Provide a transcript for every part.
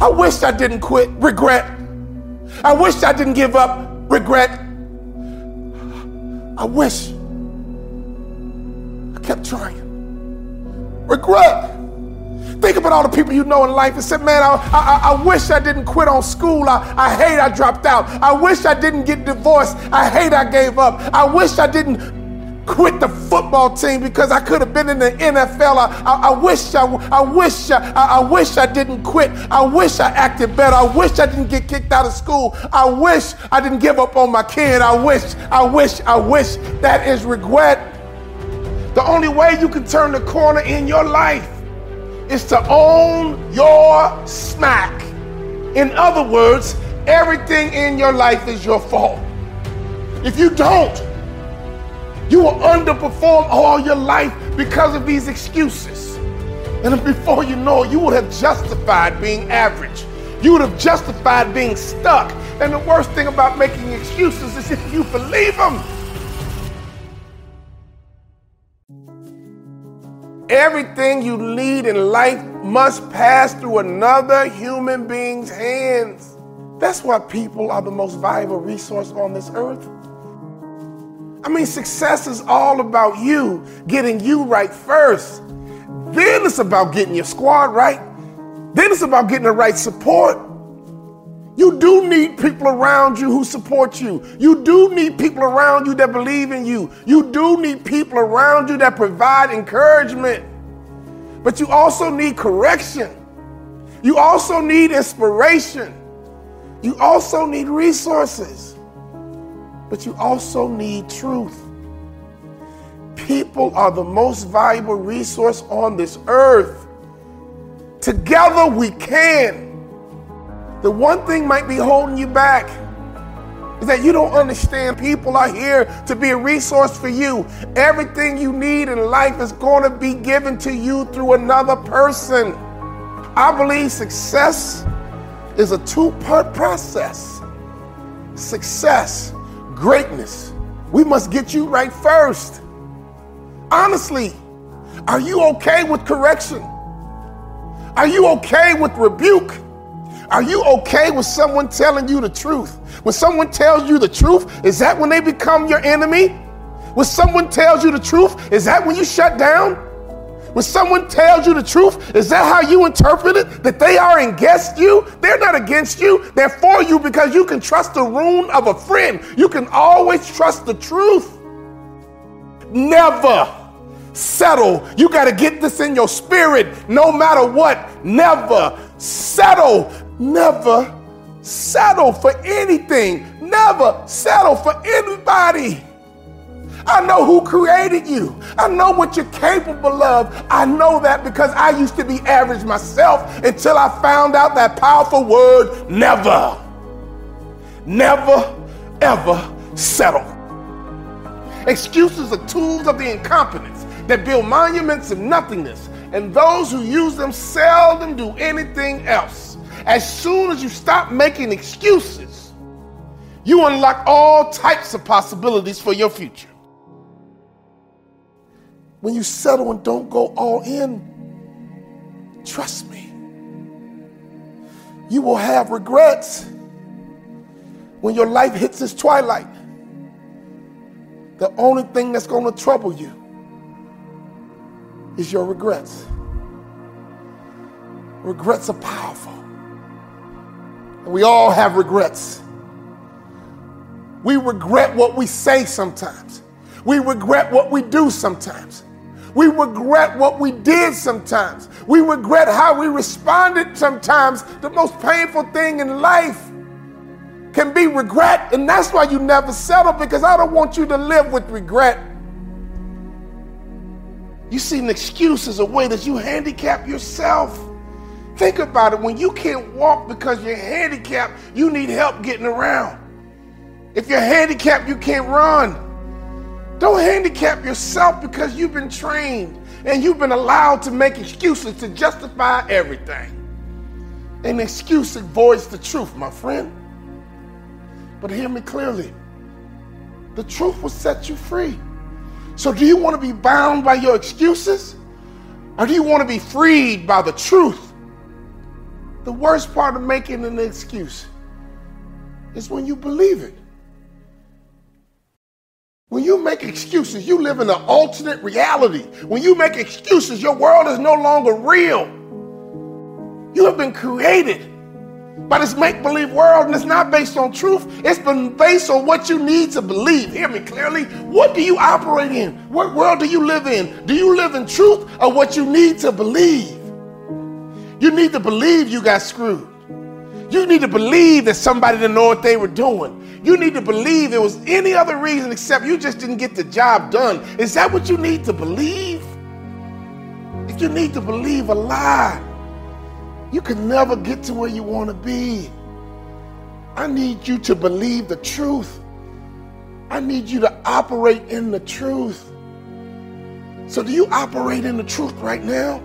I wish I didn't quit. Regret. I wish I didn't give up. Regret. I wish I kept trying. Regret. Think about all the people you know in life and said, man, I, I, I wish I didn't quit on school. I, I hate I dropped out. I wish I didn't get divorced. I hate I gave up. I wish I didn't quit the football team because I could have been in the NFL. I, I, I wish I, I wish I, I wish I didn't quit. I wish I acted better. I wish I didn't get kicked out of school. I wish I didn't give up on my kid. I wish, I wish, I wish. That is regret. The only way you can turn the corner in your life is to own your smack. In other words, everything in your life is your fault. If you don't, you will underperform all your life because of these excuses. And before you know it, you would have justified being average. You would have justified being stuck. And the worst thing about making excuses is if you believe them. Everything you need in life must pass through another human being's hands. That's why people are the most valuable resource on this earth. I mean, success is all about you getting you right first. Then it's about getting your squad right. Then it's about getting the right support. You do need people around you who support you. You do need people around you that believe in you. You do need people around you that provide encouragement. But you also need correction. You also need inspiration. You also need resources. But you also need truth. People are the most valuable resource on this earth. Together we can. The one thing might be holding you back is that you don't understand people are here to be a resource for you. Everything you need in life is going to be given to you through another person. I believe success is a two part process. Success, greatness. We must get you right first. Honestly, are you okay with correction? Are you okay with rebuke? Are you okay with someone telling you the truth? When someone tells you the truth, is that when they become your enemy? When someone tells you the truth, is that when you shut down? When someone tells you the truth, is that how you interpret it? That they are against you? They're not against you. They're for you because you can trust the rune of a friend. You can always trust the truth. Never settle. You got to get this in your spirit no matter what. Never settle. Never settle for anything. Never settle for anybody. I know who created you. I know what you're capable of. I know that because I used to be average myself until I found out that powerful word never. Never, ever settle. Excuses are tools of the incompetence that build monuments of nothingness, and those who use them seldom do anything else. As soon as you stop making excuses, you unlock all types of possibilities for your future. When you settle and don't go all in, trust me, you will have regrets when your life hits its twilight. The only thing that's going to trouble you is your regrets. Regrets are powerful. And we all have regrets. We regret what we say sometimes. We regret what we do sometimes. We regret what we did sometimes. We regret how we responded sometimes. The most painful thing in life can be regret. And that's why you never settle because I don't want you to live with regret. You see, an excuse is a way that you handicap yourself. Think about it. When you can't walk because you're handicapped, you need help getting around. If you're handicapped, you can't run. Don't handicap yourself because you've been trained and you've been allowed to make excuses to justify everything. An excuse avoids the truth, my friend. But hear me clearly the truth will set you free. So, do you want to be bound by your excuses? Or do you want to be freed by the truth? The worst part of making an excuse is when you believe it. When you make excuses, you live in an alternate reality. When you make excuses, your world is no longer real. You have been created by this make believe world, and it's not based on truth. It's been based on what you need to believe. Hear me clearly. What do you operate in? What world do you live in? Do you live in truth or what you need to believe? You need to believe you got screwed. You need to believe that somebody didn't know what they were doing. You need to believe there was any other reason except you just didn't get the job done. Is that what you need to believe? If you need to believe a lie, you can never get to where you want to be. I need you to believe the truth. I need you to operate in the truth. So, do you operate in the truth right now?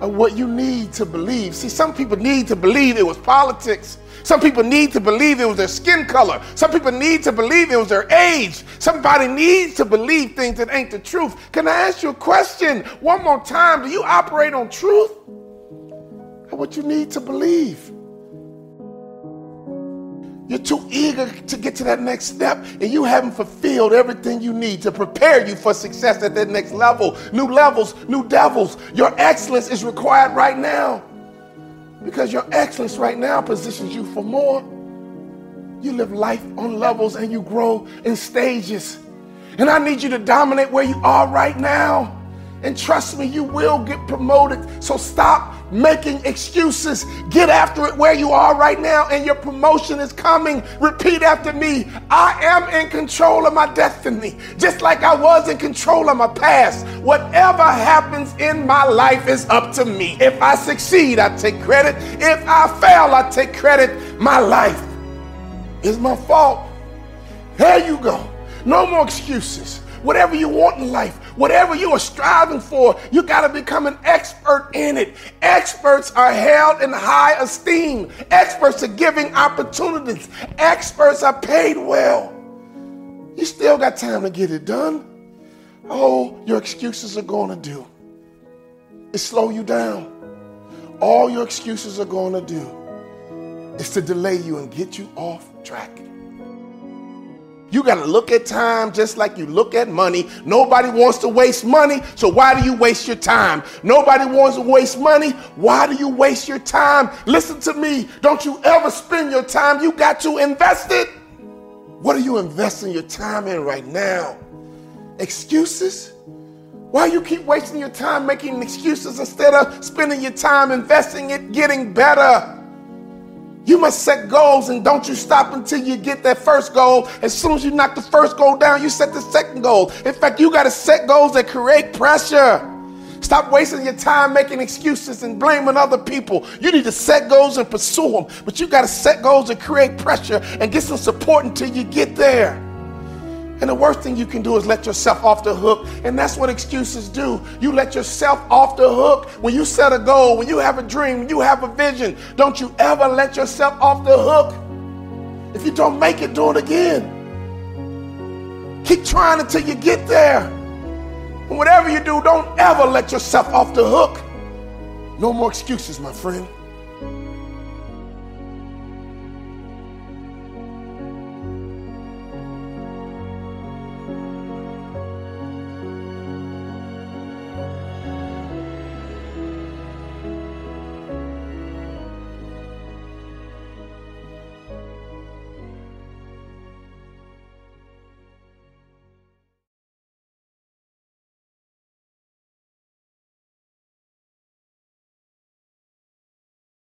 Of what you need to believe. See, some people need to believe it was politics. Some people need to believe it was their skin color. Some people need to believe it was their age. Somebody needs to believe things that ain't the truth. Can I ask you a question one more time? Do you operate on truth? Or what you need to believe? You're too eager to get to that next step, and you haven't fulfilled everything you need to prepare you for success at that next level. New levels, new devils. Your excellence is required right now. Because your excellence right now positions you for more. You live life on levels and you grow in stages. And I need you to dominate where you are right now. And trust me, you will get promoted. So stop making excuses. Get after it where you are right now, and your promotion is coming. Repeat after me I am in control of my destiny, just like I was in control of my past. Whatever happens in my life is up to me. If I succeed, I take credit. If I fail, I take credit. My life is my fault. There you go. No more excuses. Whatever you want in life, Whatever you are striving for, you got to become an expert in it. Experts are held in high esteem. Experts are giving opportunities. Experts are paid well. You still got time to get it done. Oh, your excuses are going to do is slow you down. All your excuses are going to do is to delay you and get you off track. You got to look at time just like you look at money. Nobody wants to waste money, so why do you waste your time? Nobody wants to waste money. Why do you waste your time? Listen to me. Don't you ever spend your time. You got to invest it. What are you investing your time in right now? Excuses? Why you keep wasting your time making excuses instead of spending your time investing it getting better? You must set goals and don't you stop until you get that first goal. As soon as you knock the first goal down, you set the second goal. In fact, you got to set goals that create pressure. Stop wasting your time making excuses and blaming other people. You need to set goals and pursue them, but you got to set goals and create pressure and get some support until you get there. And the worst thing you can do is let yourself off the hook. And that's what excuses do. You let yourself off the hook. When you set a goal, when you have a dream, when you have a vision, don't you ever let yourself off the hook. If you don't make it, do it again. Keep trying until you get there. And whatever you do, don't ever let yourself off the hook. No more excuses, my friend.